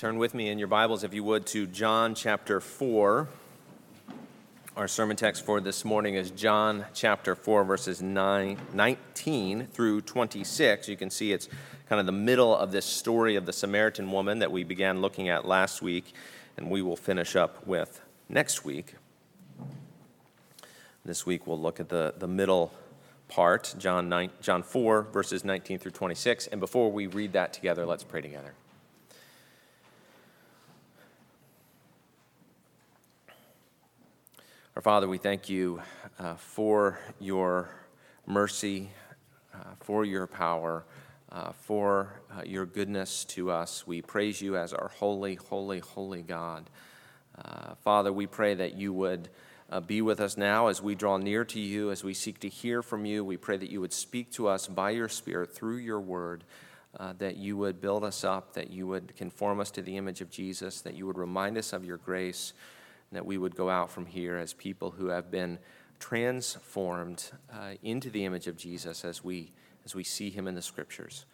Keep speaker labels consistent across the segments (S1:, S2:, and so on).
S1: Turn with me in your Bibles, if you would, to John chapter 4. Our sermon text for this morning is John chapter 4, verses 9, 19 through 26. You can see it's kind of the middle of this story of the Samaritan woman that we began looking at last week, and we will finish up with next week. This week we'll look at the, the middle part, John, 9, John 4, verses 19 through 26. And before we read that together, let's pray together. Our Father, we thank you uh, for your mercy, uh, for your power, uh, for uh, your goodness to us. We praise you as our holy, holy, holy God. Uh, Father, we pray that you would uh, be with us now as we draw near to you, as we seek to hear from you. We pray that you would speak to us by your Spirit through your word. that you would build us up, that you would conform us to the image of Jesus, that you would remind us of your grace, that we would go out from here as people who have been transformed uh, into the image of Jesus as we, as we see him in the scriptures.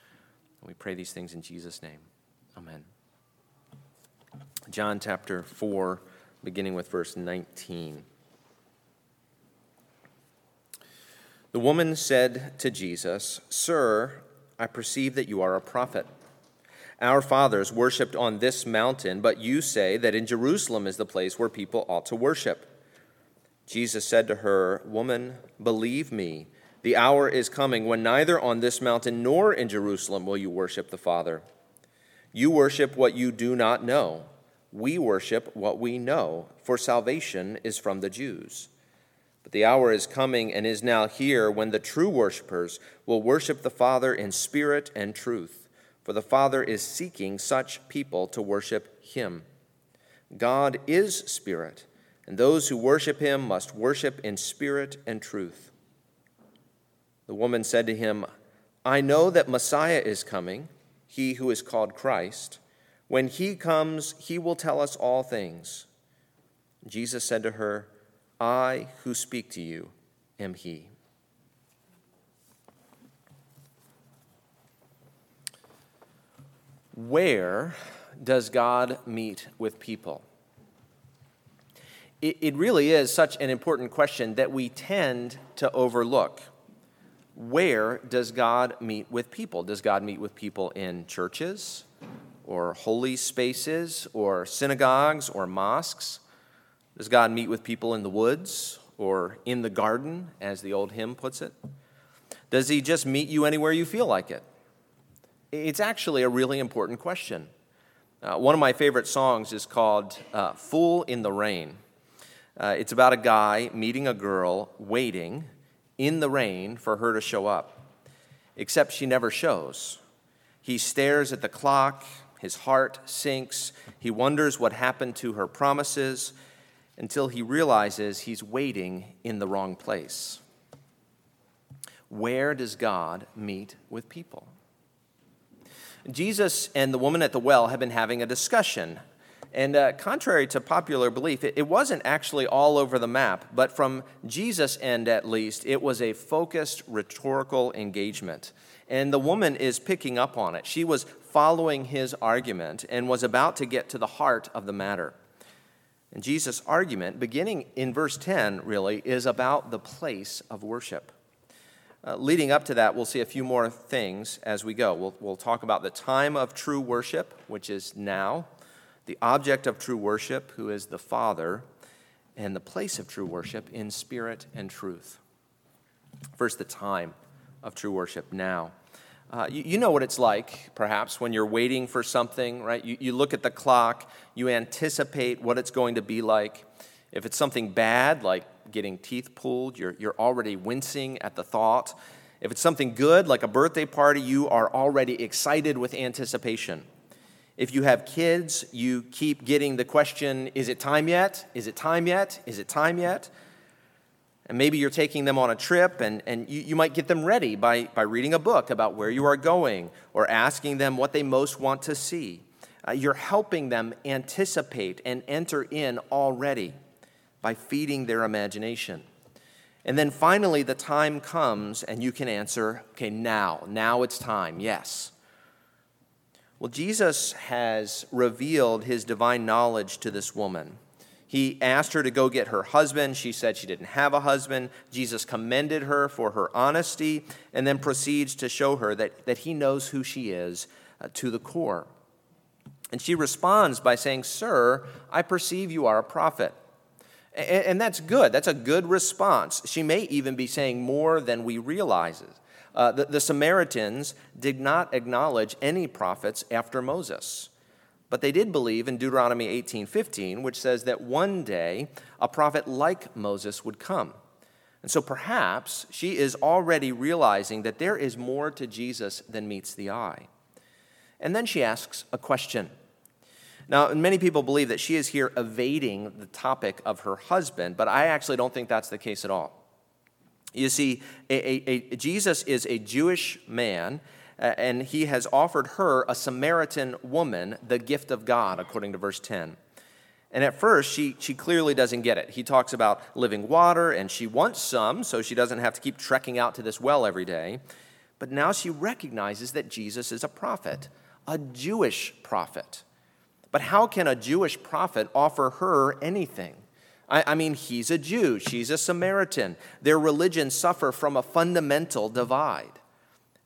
S1: And we pray these things in Jesus' name. Amen. John chapter 4, beginning with verse 19. The woman said to Jesus, Sir, I perceive that you are a prophet. Our fathers worshipped on this mountain, but you say that in Jerusalem is the place where people ought to worship. Jesus said to her, Woman, believe me, the hour is coming when neither on this mountain nor in Jerusalem will you worship the Father. You worship what you do not know. We worship what we know, for salvation is from the Jews. But the hour is coming and is now here when the true worshippers will worship the Father in spirit and truth for the Father is seeking such people to worship him. God is spirit, and those who worship him must worship in spirit and truth. The woman said to him, I know that Messiah is coming, he who is called Christ. When he comes, he will tell us all things. Jesus said to her, I who speak to you am he. Where does God meet with people? It, it really is such an important question that we tend to overlook. Where does God meet with people? Does God meet with people in churches or holy spaces or synagogues or mosques? Does God meet with people in the woods or in the garden, as the old hymn puts it? Does he just meet you anywhere you feel like it? It's actually a really important question. Uh, one of my favorite songs is called uh, Fool in the Rain. Uh, it's about a guy meeting a girl waiting in the rain for her to show up, except she never shows. He stares at the clock, his heart sinks, he wonders what happened to her promises until he realizes he's waiting in the wrong place. Where does God meet with people? Jesus and the woman at the well have been having a discussion. And uh, contrary to popular belief, it, it wasn't actually all over the map, but from Jesus' end at least, it was a focused rhetorical engagement. And the woman is picking up on it. She was following his argument and was about to get to the heart of the matter. And Jesus' argument, beginning in verse 10, really, is about the place of worship. Uh, leading up to that, we'll see a few more things as we go. We'll, we'll talk about the time of true worship, which is now, the object of true worship, who is the Father, and the place of true worship in spirit and truth. First, the time of true worship now. Uh, you, you, know what it's like, perhaps, when you're waiting for something, right? You, you look at the clock, you anticipate what it's going to be like. If it's something bad, like getting teeth pulled, you're, you're already wincing at the thought. If it's something good, like a birthday party, you are already excited with anticipation. If you have kids, you keep getting the question Is it time yet? Is it time yet? Is it time yet? And maybe you're taking them on a trip, and, and you, you might get them ready by, by reading a book about where you are going or asking them what they most want to see. Uh, you're helping them anticipate and enter in already by feeding their imagination. And then finally, the time comes and you can answer, okay, now, now it's time, yes. Well, Jesus has revealed his divine knowledge to this woman. He asked her to go get her husband. She said she didn't have a husband. Jesus commended her for her honesty and then proceeds to show her that, that he knows who she is uh, to the core. And she responds by saying, Sir, I perceive you are a prophet. And, that's good. That's a good response. She may even be saying more than we realize. Uh, the, the Samaritans did not acknowledge any prophets after Moses. But they did believe in Deuteronomy 18:15, which says that one day a prophet like Moses would come. And so perhaps she is already realizing that there is more to Jesus than meets the eye. And then she asks a question. Now, many people believe that she is here evading the topic of her husband, but I actually don't think that's the case at all. You see, a, a, a, Jesus is a Jewish man, uh, and he has offered her, a Samaritan woman, the gift of God, according to verse 10. And at first, she, she clearly doesn't get it. He talks about living water, and she wants some, so she doesn't have to keep trekking out to this well every day. But now she recognizes that Jesus is a prophet, a Jewish prophet. But how can a Jewish prophet offer her anything? I, I mean, he's a Jew, she's a Samaritan. Their religions suffer from a fundamental divide.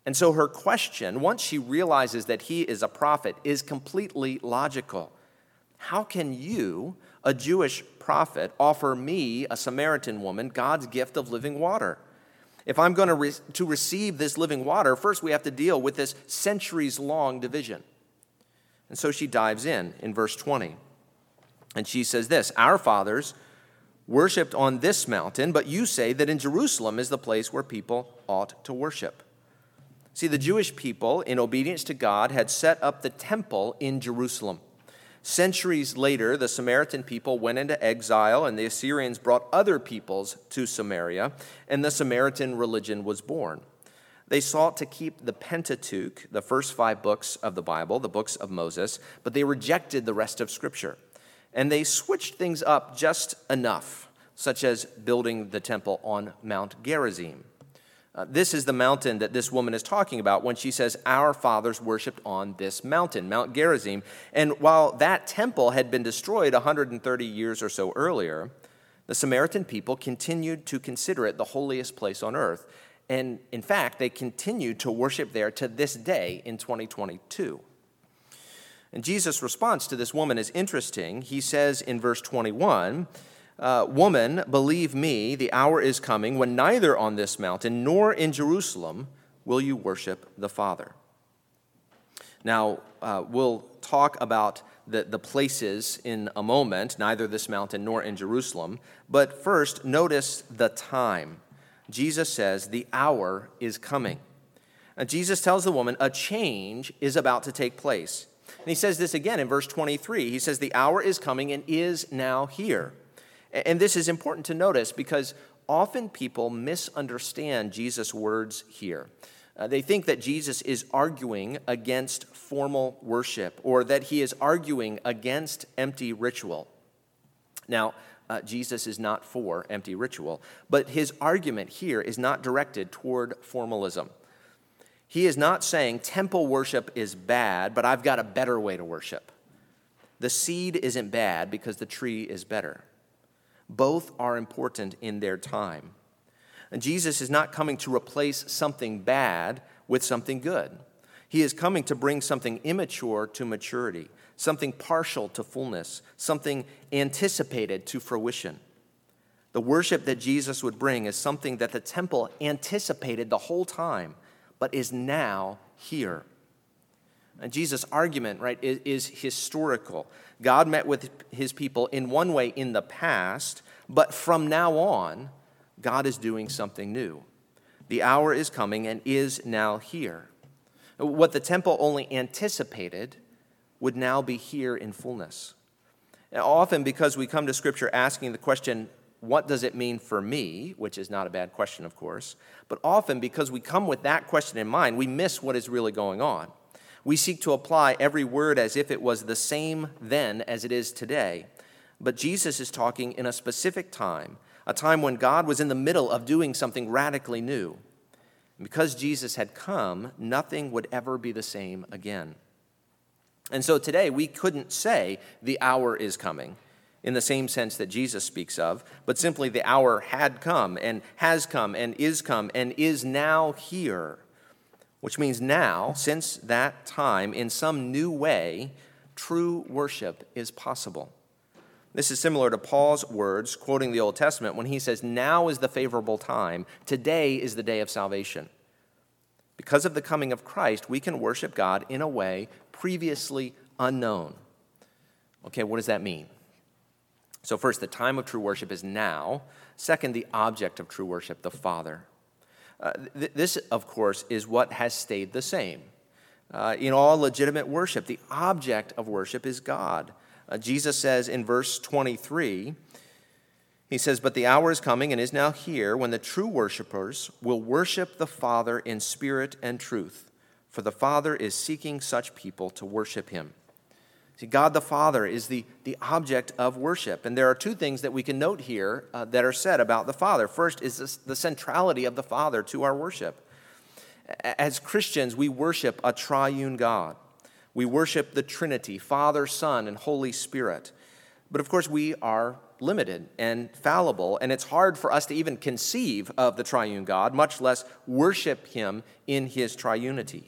S1: And so her question, once she realizes that he is a prophet, is completely logical. How can you, a Jewish prophet, offer me, a Samaritan woman, God's gift of living water? If I'm going to, re- to receive this living water, first we have to deal with this centuries long division. And so she dives in in verse 20. And she says this Our fathers worshiped on this mountain, but you say that in Jerusalem is the place where people ought to worship. See, the Jewish people, in obedience to God, had set up the temple in Jerusalem. Centuries later, the Samaritan people went into exile, and the Assyrians brought other peoples to Samaria, and the Samaritan religion was born. They sought to keep the Pentateuch, the first five books of the Bible, the books of Moses, but they rejected the rest of Scripture. And they switched things up just enough, such as building the temple on Mount Gerizim. Uh, this is the mountain that this woman is talking about when she says, Our fathers worshiped on this mountain, Mount Gerizim. And while that temple had been destroyed 130 years or so earlier, the Samaritan people continued to consider it the holiest place on earth. And in fact, they continued to worship there to this day in 2022. And Jesus' response to this woman is interesting. He says in verse 21 uh, Woman, believe me, the hour is coming when neither on this mountain nor in Jerusalem will you worship the Father. Now, uh, we'll talk about the, the places in a moment, neither this mountain nor in Jerusalem. But first, notice the time. Jesus says, The hour is coming. And Jesus tells the woman, A change is about to take place. And he says this again in verse 23. He says, The hour is coming and is now here. And this is important to notice because often people misunderstand Jesus' words here. Uh, they think that Jesus is arguing against formal worship or that he is arguing against empty ritual. Now, uh, Jesus is not for empty ritual, but his argument here is not directed toward formalism. He is not saying temple worship is bad, but I've got a better way to worship. The seed isn't bad because the tree is better. Both are important in their time. And Jesus is not coming to replace something bad with something good. He is coming to bring something immature to maturity, something partial to fullness, something anticipated to fruition. The worship that Jesus would bring is something that the temple anticipated the whole time but is now here. And Jesus' argument, right, is, is, historical. God met with his people in one way in the past, but from now on, God is doing something new. The hour is coming and is now here. What the temple only anticipated would now be here in fullness. often, because we come to Scripture asking the question, what does it mean for me? Which is not a bad question, of course. But often, because we come with that question in mind, we miss what is really going on. We seek to apply every word as if it was the same then as it is today. But Jesus is talking in a specific time, a time when God was in the middle of doing something radically new. And because Jesus had come, nothing would ever be the same again. And so today we couldn't say the hour is coming in the same sense that Jesus speaks of, but simply the hour had come and has come and is come and is now here, which means now, since that time, in some new way, true worship is possible. This is similar to Paul's words, quoting the Old Testament, when he says, Now is the favorable time, today is the day of salvation. Because of the coming of Christ, we can worship God in a way previously unknown. Okay, what does that mean? So, first, the time of true worship is now. Second, the object of true worship, the Father. Uh, th- this, of course, is what has stayed the same. Uh, in all legitimate worship, the object of worship is God. Uh, Jesus says in verse 23, he says, But the hour is coming and is now here when the true worshipers will worship the Father in spirit and truth, for the Father is seeking such people to worship him. See, God the Father is the, the object of worship. And there are two things that we can note here uh, that are said about the Father. First is this, the centrality of the Father to our worship. As Christians, we worship a triune God. We worship the Trinity, Father, Son, and Holy Spirit. But of course, we are limited and fallible, and it's hard for us to even conceive of the triune God, much less worship Him in His triunity.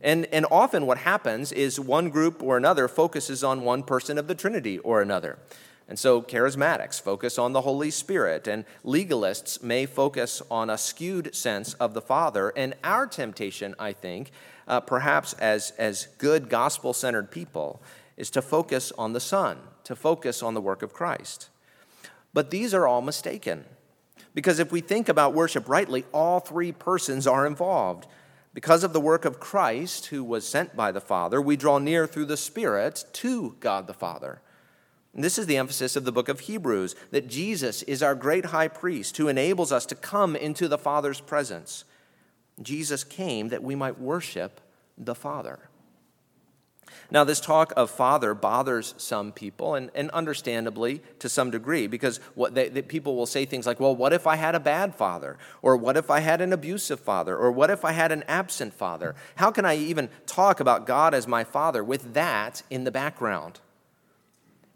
S1: And, and often what happens is one group or another focuses on one person of the Trinity or another. And so charismatics focus on the Holy Spirit, and legalists may focus on a skewed sense of the Father. And our temptation, I think, uh, perhaps as, as good gospel centered people, is to focus on the Son, to focus on the work of Christ. But these are all mistaken. Because if we think about worship rightly, all three persons are involved. Because of the work of Christ, who was sent by the Father, we draw near through the Spirit to God the Father. And this is the emphasis of the book of Hebrews that Jesus is our great high priest who enables us to come into the Father's presence. Jesus came that we might worship the Father. Now, this talk of father bothers some people, and, and understandably to some degree, because what they, they, people will say things like, well, what if I had a bad father? Or what if I had an abusive father? Or what if I had an absent father? How can I even talk about God as my father with that in the background?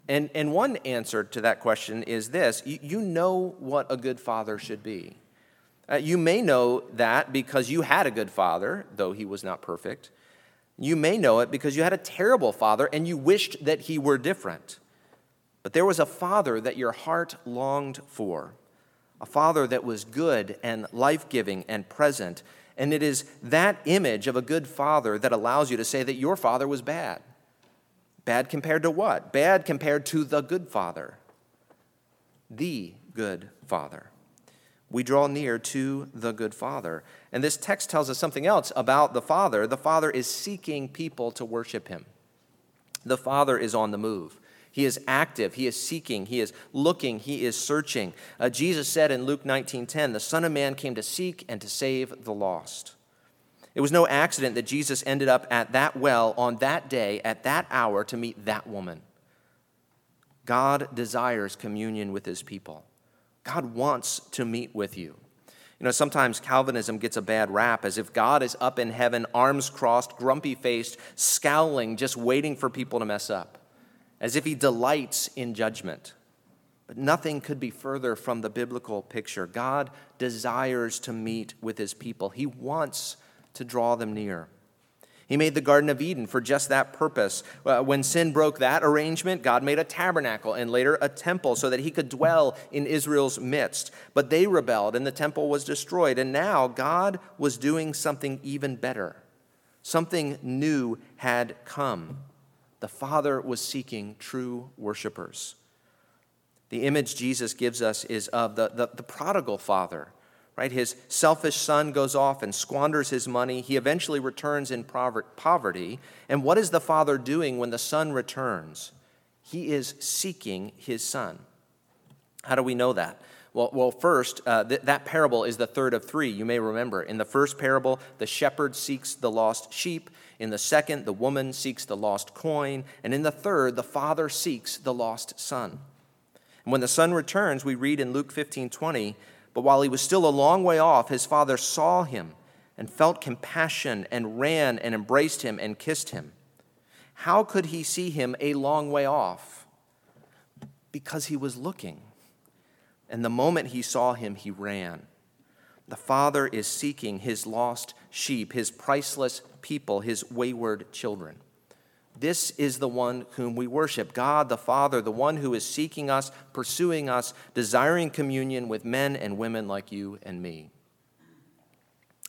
S1: And, and one answer to that question is this you, you know what a good father should be. Uh, you may know that because you had a good father, though he was not perfect. You may know it because you had a terrible father and you wished that he were different. But there was a father that your heart longed for, a father that was good and life giving and present. And it is that image of a good father that allows you to say that your father was bad. Bad compared to what? Bad compared to the good father, the good father we draw near to the good Father. And this text tells us something else about the Father. The Father is seeking people to worship him. The Father is on the move. He is active, he is seeking, he is looking, he is searching. Uh, Jesus said in Luke 19:10, "The Son of Man came to seek and to save the lost." It was no accident that Jesus ended up at that well on that day at that hour to meet that woman. God desires communion with his people. God wants to meet with you. You know, sometimes Calvinism gets a bad rap as if God is up in heaven, arms crossed, grumpy faced, scowling, just waiting for people to mess up, as if he delights in judgment. But nothing could be further from the biblical picture. God desires to meet with his people, he wants to draw them near. He made the Garden of Eden for just that purpose. Uh, when sin broke that arrangement, God made a tabernacle and later a temple so that he could dwell in Israel's midst. But they rebelled and the temple was destroyed. And now God was doing something even better. Something new had come. The Father was seeking true worshipers. The image Jesus gives us is of the, the, the prodigal father right? His selfish son goes off and squanders his money. He eventually returns in poverty. And what is the father doing when the son returns? He is seeking his son. How do we know that? Well, well first, uh, th- that parable is the third of three, you may remember. In the first parable, the shepherd seeks the lost sheep. In the second, the woman seeks the lost coin. And in the third, the father seeks the lost son. And when the son returns, we read in Luke 15 20, but while he was still a long way off, his father saw him and felt compassion and ran and embraced him and kissed him. How could he see him a long way off? Because he was looking. And the moment he saw him, he ran. The Father is seeking his lost sheep, his priceless people, his wayward children. This is the one whom we worship God the Father, the one who is seeking us, pursuing us, desiring communion with men and women like you and me.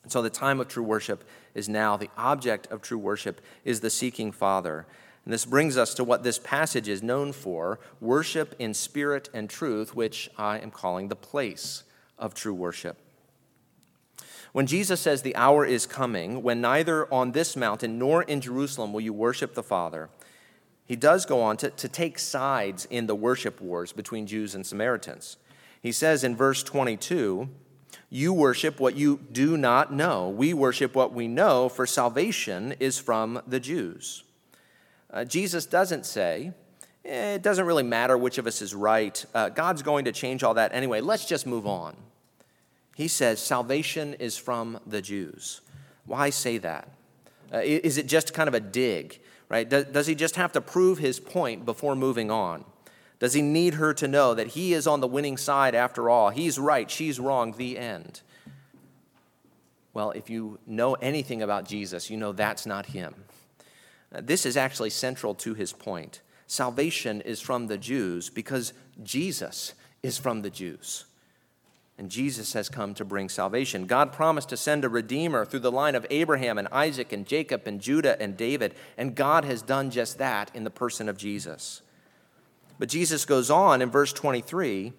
S1: And so the time of true worship is now. The object of true worship is the seeking Father. And this brings us to what this passage is known for worship in spirit and truth, which I am calling the place of true worship. When Jesus says the hour is coming, when neither on this mountain nor in Jerusalem will you worship the Father, he does go on to, to take sides in the worship wars between Jews and Samaritans. He says in verse 22, You worship what you do not know. We worship what we know, for salvation is from the Jews. Uh, Jesus doesn't say, eh, It doesn't really matter which of us is right. Uh, God's going to change all that anyway. Let's just move on. He says salvation is from the Jews. Why say that? Uh, is it just kind of a dig, right? Does, does he just have to prove his point before moving on? Does he need her to know that he is on the winning side after all? He's right, she's wrong, the end. Well, if you know anything about Jesus, you know that's not him. Uh, this is actually central to his point. Salvation is from the Jews because Jesus is from the Jews and Jesus has come to bring salvation. God promised to send a Redeemer through the line of Abraham and Isaac and Jacob and Judah and David, and God has done just that in the person of Jesus. But Jesus goes on in verse 23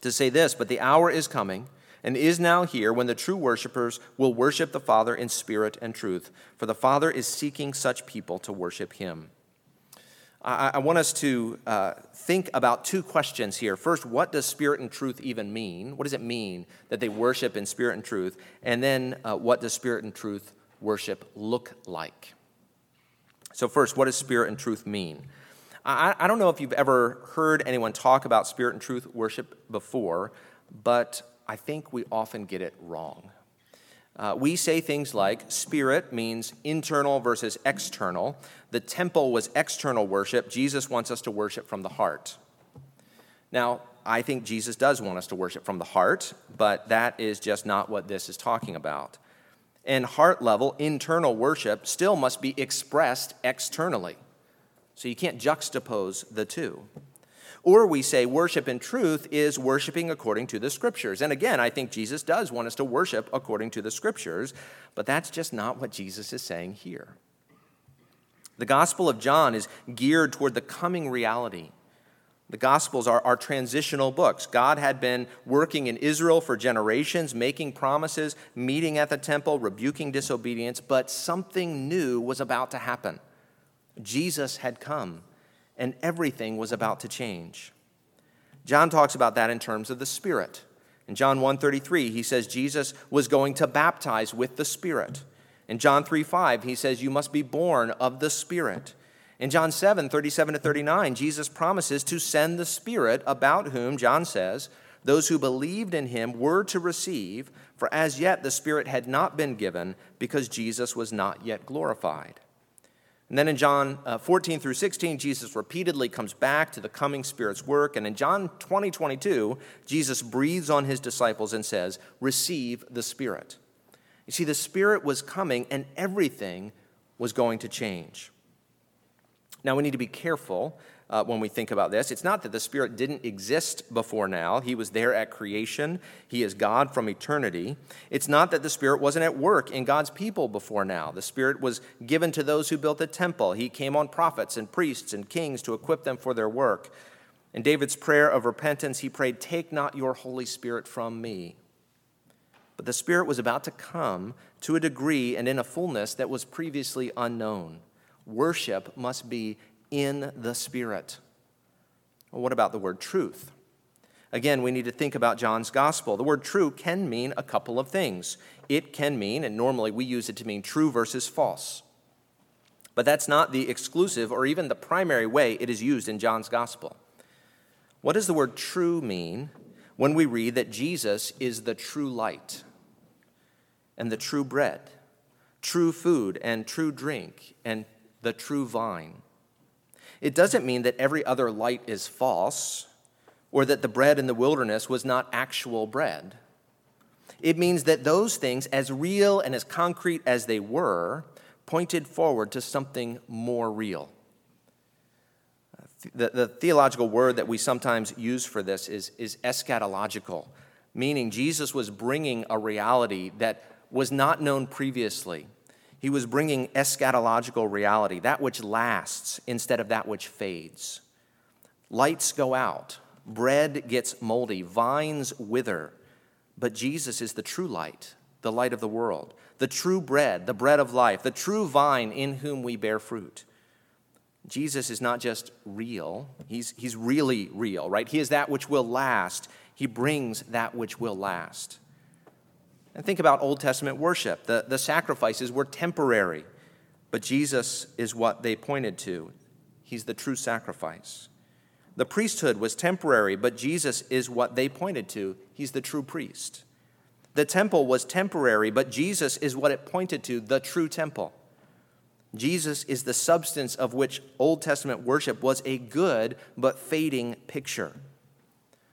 S1: to say this But the hour is coming and is now here when the true worshipers will worship the Father in spirit and truth, for the Father is seeking such people to worship him. I, I want us to uh, think about two questions here. First, what does spirit and truth even mean? What does it mean that they worship in spirit and truth? And then, uh, what does spirit and truth worship look like? So, first, what does spirit and truth mean? I, I don't know if you've ever heard anyone talk about spirit and truth worship before, but I think we often get it wrong. Uh, we say things like spirit means internal versus external. The temple was external worship. Jesus wants us to worship from the heart. Now, I think Jesus does want us to worship from the heart, but that is just not what this is talking about. And heart level, internal worship still must be expressed externally. So you can't juxtapose the two. Or we say worship in truth is worshiping according to the scriptures. And again, I think Jesus does want us to worship according to the scriptures, but that's just not what Jesus is saying here. The Gospel of John is geared toward the coming reality. The Gospels are, are transitional books. God had been working in Israel for generations, making promises, meeting at the temple, rebuking disobedience, but something new was about to happen. Jesus had come and everything was about to change. John talks about that in terms of the Spirit. In John 1:33, he says Jesus was going to baptize with the Spirit. In John 3:5, he says you must be born of the Spirit. In John 7, 37 to 39, Jesus promises to send the Spirit, about whom, John says, those who believed in him were to receive, for as yet the Spirit had not been given, because Jesus was not yet glorified. And then in John uh, 14 through 16, Jesus repeatedly comes back to the coming Spirit's work. And in John 20, 22, Jesus breathes on his disciples and says, Receive the Spirit. You see, the Spirit was coming and everything was going to change. Now, we need to be careful uh, when we think about this. It's not that the Spirit didn't exist before now, He was there at creation, He is God from eternity. It's not that the Spirit wasn't at work in God's people before now. The Spirit was given to those who built the temple, He came on prophets and priests and kings to equip them for their work. In David's prayer of repentance, he prayed, Take not your Holy Spirit from me. But the Spirit was about to come to a degree and in a fullness that was previously unknown. Worship must be in the Spirit. Well, what about the word truth? Again, we need to think about John's gospel. The word true can mean a couple of things. It can mean, and normally we use it to mean true versus false. But that's not the exclusive or even the primary way it is used in John's gospel. What does the word true mean when we read that Jesus is the true light and the true bread, true food and true drink, and the true vine. It doesn't mean that every other light is false or that the bread in the wilderness was not actual bread. It means that those things, as real and as concrete as they were, pointed forward to something more real. The, the theological word that we sometimes use for this is, is eschatological, meaning Jesus was bringing a reality that was not known previously. He was bringing eschatological reality, that which lasts instead of that which fades. Lights go out, bread gets moldy, vines wither, but Jesus is the true light, the light of the world, the true bread, the bread of life, the true vine in whom we bear fruit. Jesus is not just real, he's, he's really real, right? He is that which will last. He brings that which will last. And think about Old Testament worship. The, the sacrifices were temporary, but Jesus is what they pointed to. He's the true sacrifice. The priesthood was temporary, but Jesus is what they pointed to. He's the true priest. The temple was temporary, but Jesus is what it pointed to the true temple. Jesus is the substance of which Old Testament worship was a good but fading picture.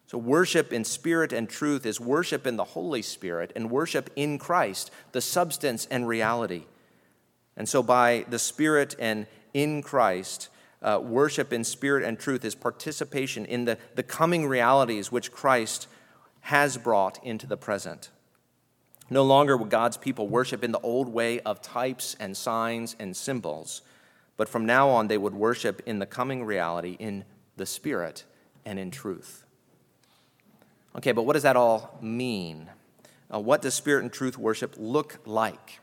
S1: So, worship in spirit and truth is worship in the Holy Spirit and worship in Christ, the substance and reality. And so, by the Spirit and in Christ, uh, worship in spirit and truth is participation in the, the coming realities which Christ has brought into the present. No longer would God's people worship in the old way of types and signs and symbols, but from now on they would worship in the coming reality in the Spirit and in truth. Okay, but what does that all mean? Uh, what does spirit and truth worship look like?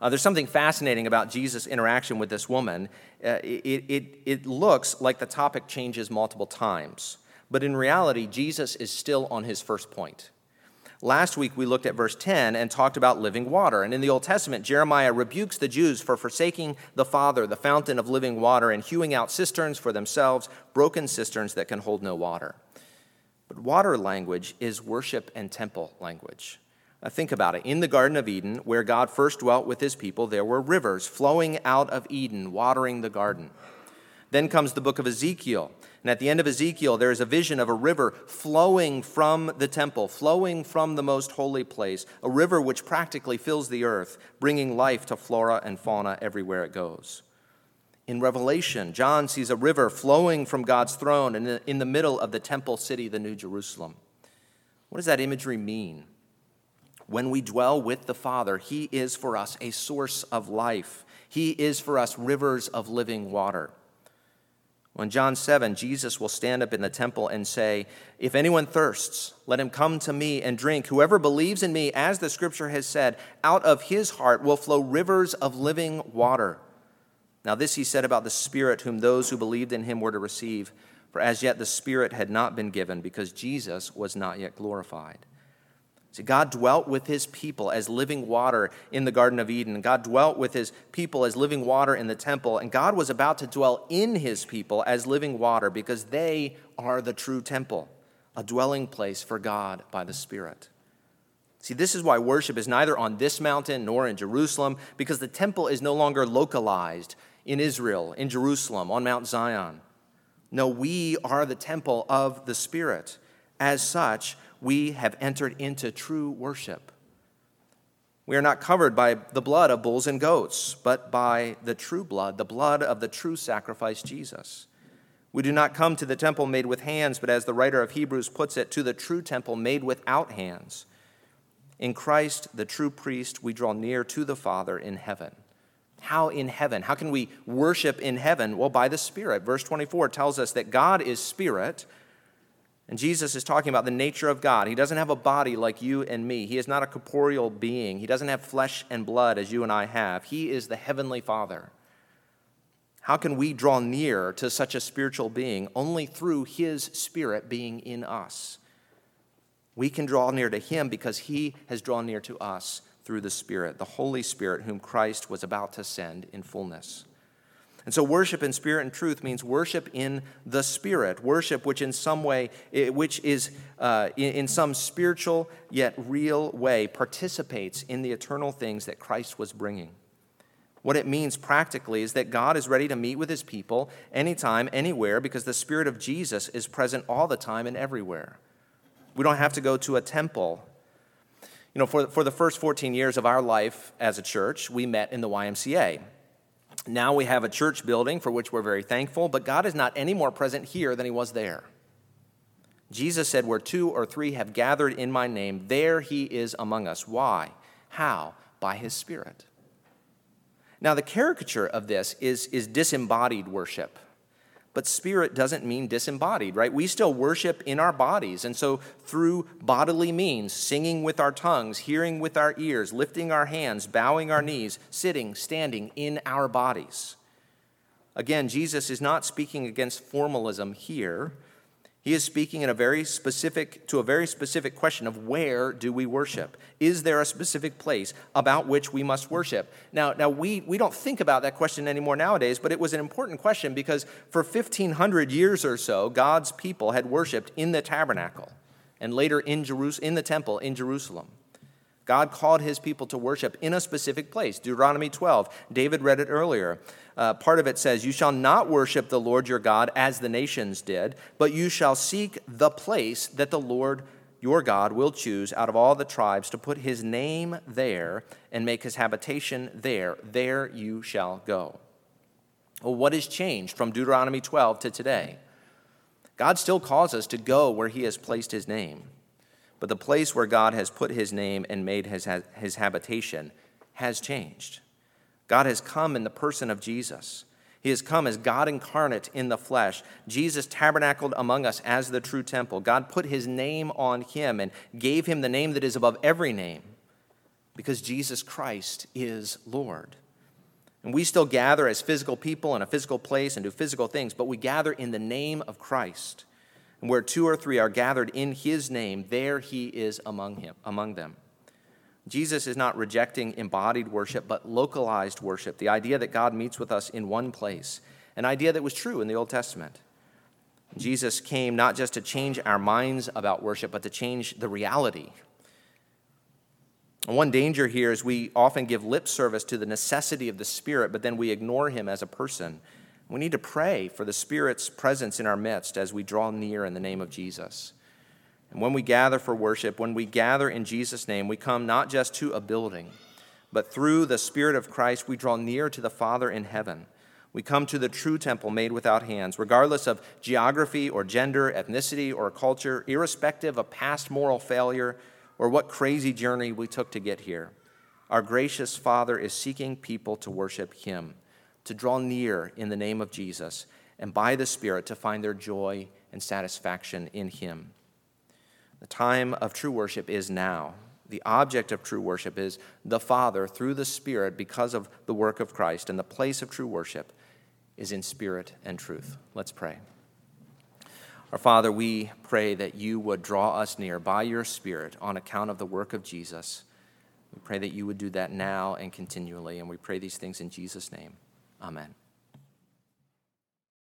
S1: Uh, there's something fascinating about Jesus' interaction with this woman. Uh, it, it, it looks like the topic changes multiple times, but in reality, Jesus is still on his first point. Last week, we looked at verse 10 and talked about living water. And in the Old Testament, Jeremiah rebukes the Jews for forsaking the Father, the fountain of living water, and hewing out cisterns for themselves, broken cisterns that can hold no water. But water language is worship and temple language. Now think about it. In the Garden of Eden, where God first dwelt with his people, there were rivers flowing out of Eden, watering the garden. Then comes the book of Ezekiel. And at the end of Ezekiel, there is a vision of a river flowing from the temple, flowing from the most holy place, a river which practically fills the earth, bringing life to flora and fauna everywhere it goes. In Revelation, John sees a river flowing from God's throne in the, in the middle of the temple city, the New Jerusalem. What does that imagery mean? When we dwell with the Father, He is for us a source of life. He is for us rivers of living water. When John 7, Jesus will stand up in the temple and say, If anyone thirsts, let him come to me and drink. Whoever believes in me, as the scripture has said, out of his heart will flow rivers of living water. Now, this he said about the Spirit, whom those who believed in him were to receive, for as yet the Spirit had not been given, because Jesus was not yet glorified. See, God dwelt with his people as living water in the Garden of Eden. God dwelt with his people as living water in the temple. And God was about to dwell in his people as living water because they are the true temple, a dwelling place for God by the Spirit. See, this is why worship is neither on this mountain nor in Jerusalem, because the temple is no longer localized in Israel, in Jerusalem, on Mount Zion. No, we are the temple of the Spirit. As such, we have entered into true worship. We are not covered by the blood of bulls and goats, but by the true blood, the blood of the true sacrifice, Jesus. We do not come to the temple made with hands, but as the writer of Hebrews puts it, to the true temple made without hands. In Christ, the true priest, we draw near to the Father in heaven. How in heaven? How can we worship in heaven? Well, by the Spirit. Verse 24 tells us that God is Spirit, and Jesus is talking about the nature of God. He doesn't have a body like you and me, He is not a corporeal being, He doesn't have flesh and blood as you and I have. He is the Heavenly Father. How can we draw near to such a spiritual being? Only through His Spirit being in us. We can draw near to Him because He has drawn near to us through the Spirit, the Holy Spirit, whom Christ was about to send in fullness. And so, worship in spirit and truth means worship in the Spirit, worship which, in some way, which is uh, in some spiritual yet real way, participates in the eternal things that Christ was bringing. What it means practically is that God is ready to meet with his people anytime, anywhere, because the Spirit of Jesus is present all the time and everywhere. We don't have to go to a temple. You know, for, for the first 14 years of our life as a church, we met in the YMCA. Now we have a church building for which we're very thankful, but God is not any more present here than he was there. Jesus said, Where two or three have gathered in my name, there he is among us. Why? How? By his Spirit. Now, the caricature of this is, is disembodied worship. But spirit doesn't mean disembodied, right? We still worship in our bodies. And so, through bodily means, singing with our tongues, hearing with our ears, lifting our hands, bowing our knees, sitting, standing in our bodies. Again, Jesus is not speaking against formalism here. He is speaking in a very specific to a very specific question of where do we worship? Is there a specific place about which we must worship? Now, now we, we don't think about that question anymore nowadays, but it was an important question because for 1500 years or so, God's people had worshiped in the tabernacle and later in, in the temple in Jerusalem. God called his people to worship in a specific place. Deuteronomy 12, David read it earlier uh, part of it says, You shall not worship the Lord your God as the nations did, but you shall seek the place that the Lord your God will choose out of all the tribes to put his name there and make his habitation there. There you shall go. Well, what has changed from Deuteronomy 12 to today? God still calls us to go where he has placed his name. But the place where God has put his name and made his, his habitation has changed. God has come in the person of Jesus. He has come as God incarnate in the flesh. Jesus tabernacled among us as the true temple. God put his name on him and gave him the name that is above every name because Jesus Christ is Lord. And we still gather as physical people in a physical place and do physical things, but we gather in the name of Christ. And where two or three are gathered in his name, there he is among him among them. Jesus is not rejecting embodied worship, but localized worship, the idea that God meets with us in one place, an idea that was true in the Old Testament. Jesus came not just to change our minds about worship, but to change the reality. One danger here is we often give lip service to the necessity of the Spirit, but then we ignore him as a person. We need to pray for the Spirit's presence in our midst as we draw near in the name of Jesus. And when we gather for worship, when we gather in Jesus' name, we come not just to a building, but through the Spirit of Christ, we draw near to the Father in heaven. We come to the true temple made without hands, regardless of geography or gender, ethnicity or culture, irrespective of past moral failure or what crazy journey we took to get here. Our gracious Father is seeking people to worship Him, to draw near in the name of Jesus, and by the Spirit to find their joy and satisfaction in Him. The time of true worship is now. The object of true worship is the Father through the Spirit because of the work of Christ, and the place of true worship is in spirit and truth. Let's pray. Our Father, we pray that you would draw us near by your Spirit on account of the work of Jesus. We pray that you would do that now and continually, and we pray these things in Jesus' name. Amen.